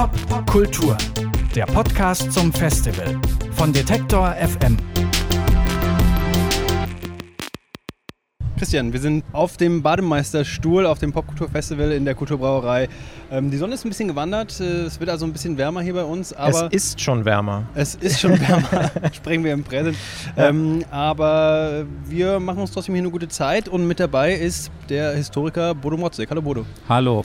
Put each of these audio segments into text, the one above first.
Pop Kultur, der Podcast zum Festival von Detektor FM. Christian, wir sind auf dem Bademeisterstuhl auf dem Popkulturfestival in der Kulturbrauerei. Ähm, die Sonne ist ein bisschen gewandert, äh, es wird also ein bisschen wärmer hier bei uns. Aber es ist schon wärmer. Es ist schon wärmer, sprechen wir im Präsent. Ähm, aber wir machen uns trotzdem hier eine gute Zeit und mit dabei ist der Historiker Bodo Motzek. Hallo Bodo. Hallo.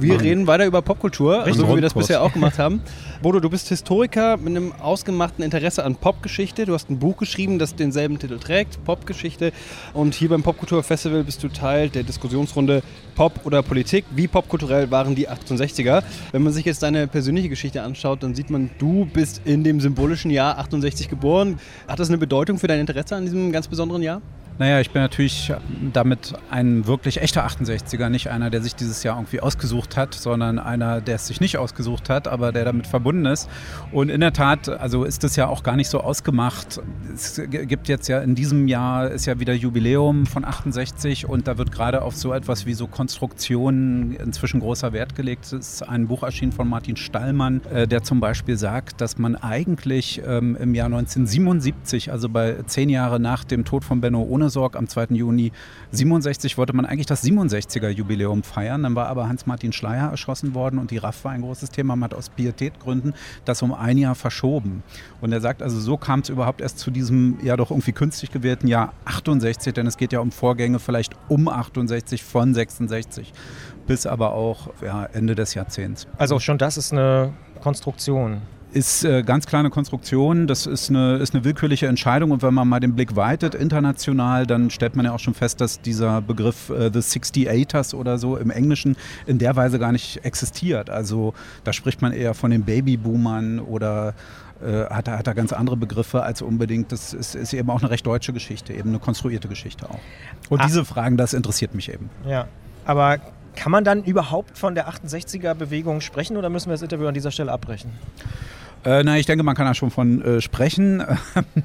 Wir Mann. reden weiter über Popkultur, so wie wir das bisher auch gemacht haben. Bodo, du bist Historiker mit einem ausgemachten Interesse an Popgeschichte. Du hast ein Buch geschrieben, das denselben Titel trägt, Popgeschichte. Und hier beim Popkulturfestival bist du Teil der Diskussionsrunde Pop oder Politik. Wie popkulturell waren die 68er? Wenn man sich jetzt deine persönliche Geschichte anschaut, dann sieht man, du bist in dem symbolischen Jahr 68 geboren. Hat das eine Bedeutung für dein Interesse an diesem ganz besonderen Jahr? Naja, ich bin natürlich damit ein wirklich echter 68er, nicht einer, der sich dieses Jahr irgendwie ausgesucht hat, sondern einer, der es sich nicht ausgesucht hat, aber der damit verbunden ist. Und in der Tat, also ist es ja auch gar nicht so ausgemacht. Es gibt jetzt ja in diesem Jahr ist ja wieder Jubiläum von 68 und da wird gerade auf so etwas wie so Konstruktionen inzwischen großer Wert gelegt. Es ist ein Buch erschienen von Martin Stallmann, äh, der zum Beispiel sagt, dass man eigentlich ähm, im Jahr 1977, also bei zehn Jahre nach dem Tod von Benno ohne Ohnesorg am 2. Juni 67 wollte man eigentlich das 67er Jubiläum feiern. Dann war aber Hans-Martin Schleier erschossen worden und die RAF war ein großes Thema. Man hat aus Pietätgründen das um ein Jahr verschoben. Und er sagt also, so kam es überhaupt erst zu diesem ja doch irgendwie künstlich gewählten Jahr 68, denn es geht ja um Vorgänge vielleicht um 68 von 66 bis aber auch ja, Ende des Jahrzehnts. Also schon das ist eine Konstruktion ist äh, ganz kleine Konstruktion, das ist eine, ist eine willkürliche Entscheidung und wenn man mal den Blick weitet international, dann stellt man ja auch schon fest, dass dieser Begriff äh, The 68ers oder so im Englischen in der Weise gar nicht existiert. Also da spricht man eher von den Babyboomern oder äh, hat, er, hat er ganz andere Begriffe als unbedingt. Das ist, ist, eben auch eine recht deutsche Geschichte, eben eine konstruierte Geschichte auch. Und ah. diese Fragen, das interessiert mich eben. Ja, aber kann man dann überhaupt von der 68er-Bewegung sprechen oder müssen wir das Interview an dieser Stelle abbrechen? Äh, na, ich denke, man kann da schon von äh, sprechen.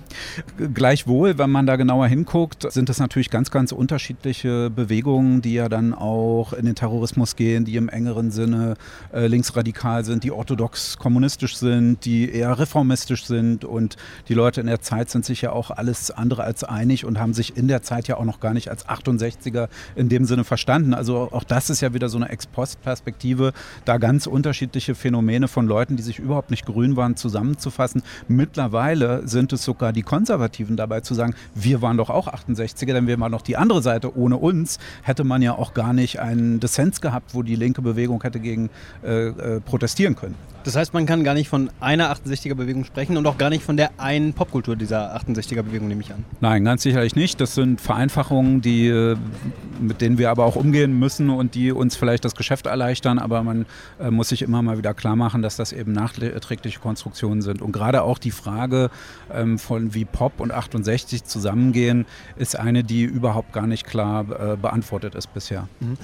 Gleichwohl, wenn man da genauer hinguckt, sind das natürlich ganz, ganz unterschiedliche Bewegungen, die ja dann auch in den Terrorismus gehen, die im engeren Sinne äh, linksradikal sind, die orthodox kommunistisch sind, die eher reformistisch sind. Und die Leute in der Zeit sind sich ja auch alles andere als einig und haben sich in der Zeit ja auch noch gar nicht als 68er in dem Sinne verstanden. Also auch das ist ja wieder so eine Ex-Post-Perspektive, da ganz unterschiedliche Phänomene von Leuten, die sich überhaupt nicht grün waren, waren, zusammenzufassen. Mittlerweile sind es sogar die Konservativen dabei zu sagen, wir waren doch auch 68er, denn wir waren doch die andere Seite. Ohne uns hätte man ja auch gar nicht einen Dissens gehabt, wo die linke Bewegung hätte gegen äh, äh, protestieren können. Das heißt, man kann gar nicht von einer 68er-Bewegung sprechen und auch gar nicht von der einen Popkultur dieser 68er-Bewegung, nehme ich an. Nein, ganz sicherlich nicht. Das sind Vereinfachungen, die, äh, mit denen wir aber auch umgehen müssen und die uns vielleicht das Geschäft erleichtern. Aber man äh, muss sich immer mal wieder klar machen, dass das eben nachträgliche Konstruktionen sind. Und gerade auch die Frage ähm, von wie Pop und 68 zusammengehen, ist eine, die überhaupt gar nicht klar äh, beantwortet ist bisher. Mhm.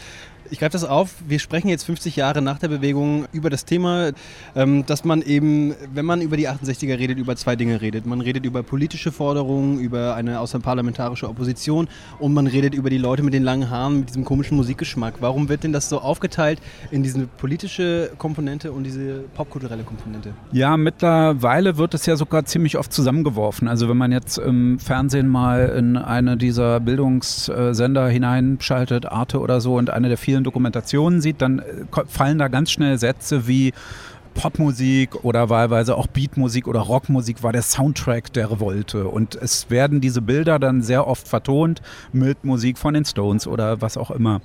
Ich greife das auf. Wir sprechen jetzt 50 Jahre nach der Bewegung über das Thema, ähm, dass man eben, wenn man über die 68er redet, über zwei Dinge redet. Man redet über politische Forderungen, über eine außerparlamentarische Opposition und man redet über die Leute mit den langen Haaren, mit diesem komischen Musikgeschmack. Warum wird denn das so aufgeteilt in diese politische Komponente und diese popkulturelle Komponente? Ja, mittlerweile wird es ja sogar ziemlich oft zusammengeworfen. Also wenn man jetzt im Fernsehen mal in eine dieser Bildungssender hineinschaltet, Arte oder so, und eine der vielen Dokumentationen sieht, dann äh, fallen da ganz schnell Sätze wie Popmusik oder wahlweise auch Beatmusik oder Rockmusik war der Soundtrack der Revolte. Und es werden diese Bilder dann sehr oft vertont mit Musik von den Stones oder was auch immer.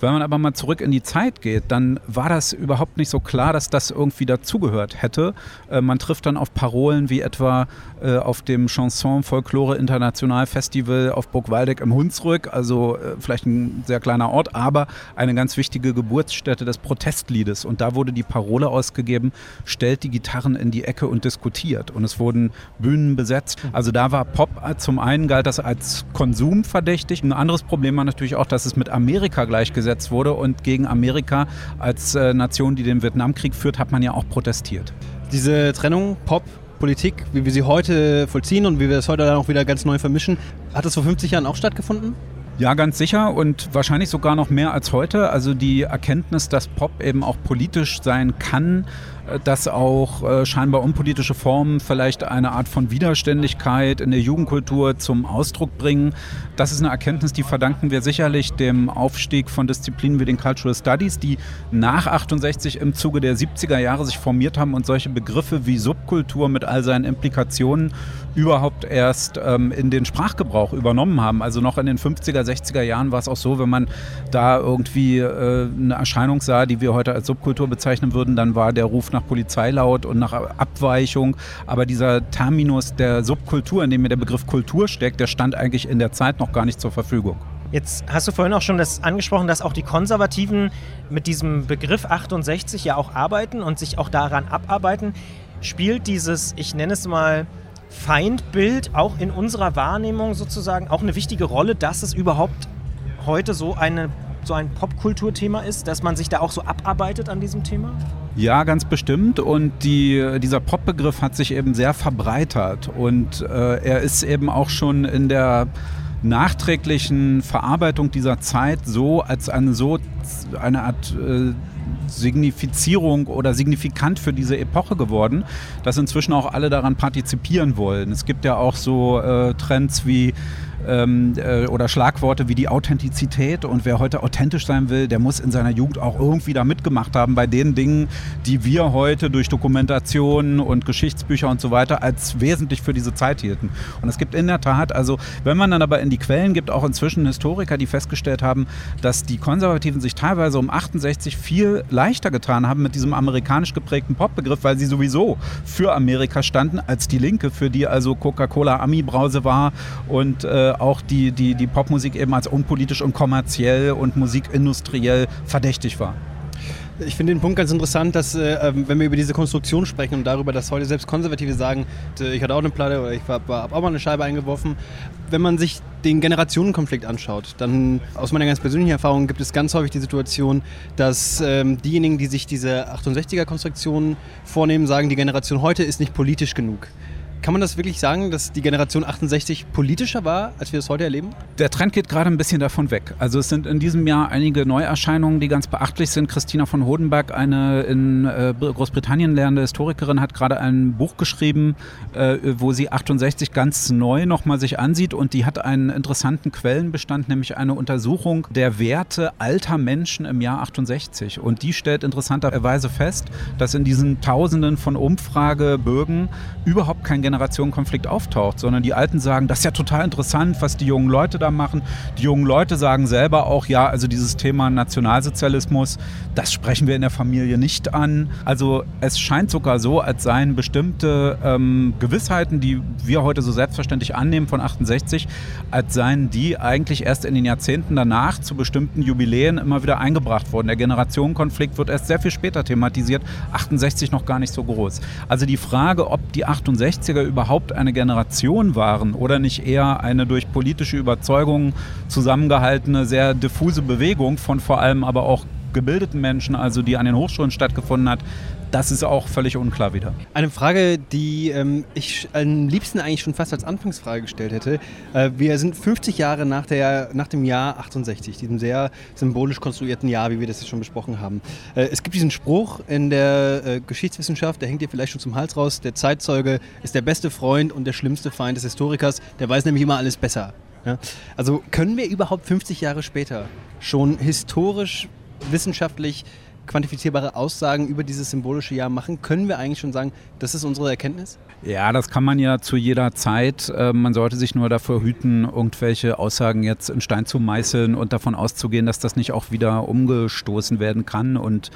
Wenn man aber mal zurück in die Zeit geht, dann war das überhaupt nicht so klar, dass das irgendwie dazugehört hätte. Äh, man trifft dann auf Parolen wie etwa äh, auf dem Chanson Folklore International Festival auf Burg Waldeck im Hunsrück, also äh, vielleicht ein sehr kleiner Ort, aber eine ganz wichtige Geburtsstätte des Protestliedes. Und da wurde die Parole ausgegeben, stellt die Gitarren in die Ecke und diskutiert. Und es wurden Bühnen besetzt. Also da war Pop zum einen galt das als Konsum verdächtig. Ein anderes Problem war natürlich auch, dass es mit Amerika gleichgesetzt wurde. Und gegen Amerika als äh, Nation, die den Vietnamkrieg führt, hat man ja auch protestiert. Diese Trennung Pop Politik, wie wir sie heute vollziehen und wie wir es heute dann auch wieder ganz neu vermischen, hat das vor 50 Jahren auch stattgefunden? Ja, ganz sicher und wahrscheinlich sogar noch mehr als heute. Also die Erkenntnis, dass Pop eben auch politisch sein kann, dass auch äh, scheinbar unpolitische Formen vielleicht eine Art von Widerständigkeit in der Jugendkultur zum Ausdruck bringen. Das ist eine Erkenntnis, die verdanken wir sicherlich dem Aufstieg von Disziplinen wie den Cultural Studies, die nach 68 im Zuge der 70er Jahre sich formiert haben und solche Begriffe wie Subkultur mit all seinen Implikationen überhaupt erst ähm, in den Sprachgebrauch übernommen haben. Also noch in den 50er, 60er Jahren war es auch so, wenn man da irgendwie äh, eine Erscheinung sah, die wir heute als Subkultur bezeichnen würden, dann war der Ruf nach Polizei laut und nach Abweichung. Aber dieser Terminus der Subkultur, in dem mir der Begriff Kultur steckt, der stand eigentlich in der Zeit noch gar nicht zur Verfügung. Jetzt hast du vorhin auch schon das angesprochen, dass auch die Konservativen mit diesem Begriff 68 ja auch arbeiten und sich auch daran abarbeiten. Spielt dieses, ich nenne es mal, Feindbild auch in unserer Wahrnehmung sozusagen auch eine wichtige Rolle, dass es überhaupt heute so, eine, so ein Popkulturthema ist, dass man sich da auch so abarbeitet an diesem Thema? Ja, ganz bestimmt. Und die, dieser Pop-Begriff hat sich eben sehr verbreitert. Und äh, er ist eben auch schon in der nachträglichen Verarbeitung dieser Zeit so als eine so eine Art äh, Signifizierung oder signifikant für diese Epoche geworden, dass inzwischen auch alle daran partizipieren wollen. Es gibt ja auch so äh, Trends wie ähm, äh, oder Schlagworte wie die Authentizität und wer heute authentisch sein will, der muss in seiner Jugend auch irgendwie da mitgemacht haben bei den Dingen, die wir heute durch Dokumentationen und Geschichtsbücher und so weiter als wesentlich für diese Zeit hielten. Und es gibt in der Tat, also wenn man dann aber in die Quellen gibt, auch inzwischen Historiker, die festgestellt haben, dass die Konservativen sich teilweise um 68 viel leichter getan haben mit diesem amerikanisch geprägten Popbegriff, weil sie sowieso für Amerika standen, als die Linke, für die also Coca-Cola Ami-Brause war und äh, auch die, die, die Popmusik eben als unpolitisch und kommerziell und musikindustriell verdächtig war. Ich finde den Punkt ganz interessant, dass, äh, ähm, wenn wir über diese Konstruktion sprechen und darüber, dass heute selbst Konservative sagen, äh, ich hatte auch eine Platte oder ich habe auch mal eine Scheibe eingeworfen, wenn man sich den Generationenkonflikt anschaut, dann aus meiner ganz persönlichen Erfahrung gibt es ganz häufig die Situation, dass ähm, diejenigen, die sich diese 68er-Konstruktion vornehmen, sagen, die Generation heute ist nicht politisch genug. Kann man das wirklich sagen, dass die Generation 68 politischer war, als wir es heute erleben? Der Trend geht gerade ein bisschen davon weg. Also es sind in diesem Jahr einige Neuerscheinungen, die ganz beachtlich sind. Christina von Hodenberg, eine in äh, Großbritannien lernende Historikerin, hat gerade ein Buch geschrieben, äh, wo sie 68 ganz neu nochmal sich ansieht und die hat einen interessanten Quellenbestand, nämlich eine Untersuchung der Werte alter Menschen im Jahr 68. Und die stellt interessanterweise fest, dass in diesen Tausenden von Umfragebögen überhaupt kein Generation Generationenkonflikt auftaucht, sondern die Alten sagen, das ist ja total interessant, was die jungen Leute da machen. Die jungen Leute sagen selber auch, ja, also dieses Thema Nationalsozialismus, das sprechen wir in der Familie nicht an. Also es scheint sogar so, als seien bestimmte ähm, Gewissheiten, die wir heute so selbstverständlich annehmen von 68, als seien die eigentlich erst in den Jahrzehnten danach zu bestimmten Jubiläen immer wieder eingebracht worden. Der Generationenkonflikt wird erst sehr viel später thematisiert, 68 noch gar nicht so groß. Also die Frage, ob die 68er überhaupt eine Generation waren oder nicht eher eine durch politische Überzeugungen zusammengehaltene, sehr diffuse Bewegung von vor allem aber auch gebildeten Menschen, also die an den Hochschulen stattgefunden hat, das ist auch völlig unklar wieder. Eine Frage, die ähm, ich am liebsten eigentlich schon fast als Anfangsfrage gestellt hätte. Äh, wir sind 50 Jahre nach, der, nach dem Jahr 68, diesem sehr symbolisch konstruierten Jahr, wie wir das jetzt schon besprochen haben. Äh, es gibt diesen Spruch in der äh, Geschichtswissenschaft, der hängt dir vielleicht schon zum Hals raus, der Zeitzeuge ist der beste Freund und der schlimmste Feind des Historikers, der weiß nämlich immer alles besser. Ja? Also können wir überhaupt 50 Jahre später schon historisch, wissenschaftlich quantifizierbare Aussagen über dieses symbolische Jahr machen, können wir eigentlich schon sagen, das ist unsere Erkenntnis? Ja, das kann man ja zu jeder Zeit. Ähm, man sollte sich nur davor hüten, irgendwelche Aussagen jetzt in Stein zu meißeln und davon auszugehen, dass das nicht auch wieder umgestoßen werden kann und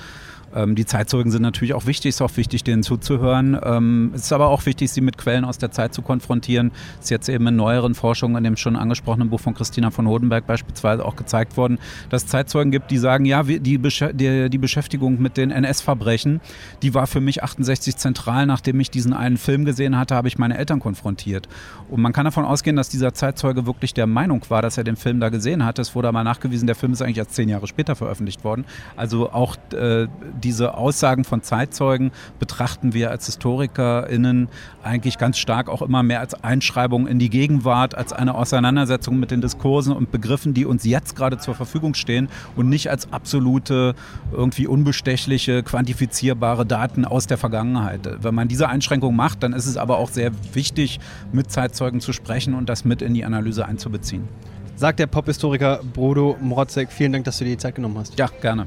ähm, die Zeitzeugen sind natürlich auch wichtig, es ist auch wichtig, denen zuzuhören. Ähm, es ist aber auch wichtig, sie mit Quellen aus der Zeit zu konfrontieren. Es ist jetzt eben in neueren Forschungen, in dem schon angesprochenen Buch von Christina von Hodenberg beispielsweise auch gezeigt worden, dass es Zeitzeugen gibt, die sagen, ja, die, Besch die, die Beschäftigung mit den NS-Verbrechen, die war für mich 68 zentral. Nachdem ich diesen einen Film gesehen hatte, habe ich meine Eltern konfrontiert. Und man kann davon ausgehen, dass dieser Zeitzeuge wirklich der Meinung war, dass er den Film da gesehen hat. Es wurde aber nachgewiesen, der Film ist eigentlich erst zehn Jahre später veröffentlicht worden. Also auch äh, diese Aussagen von Zeitzeugen betrachten wir als HistorikerInnen eigentlich ganz stark auch immer mehr als Einschreibung in die Gegenwart, als eine Auseinandersetzung mit den Diskursen und Begriffen, die uns jetzt gerade zur Verfügung stehen und nicht als absolute, irgendwie unbestechliche, quantifizierbare Daten aus der Vergangenheit. Wenn man diese Einschränkung macht, dann ist es aber auch sehr wichtig, mit Zeitzeugen zu sprechen und das mit in die Analyse einzubeziehen. Sagt der Pophistoriker Brodo Mrotzek. Vielen Dank, dass du dir die Zeit genommen hast. Ja, gerne.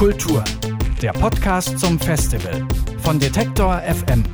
Kultur, der Podcast zum Festival von Detektor FM.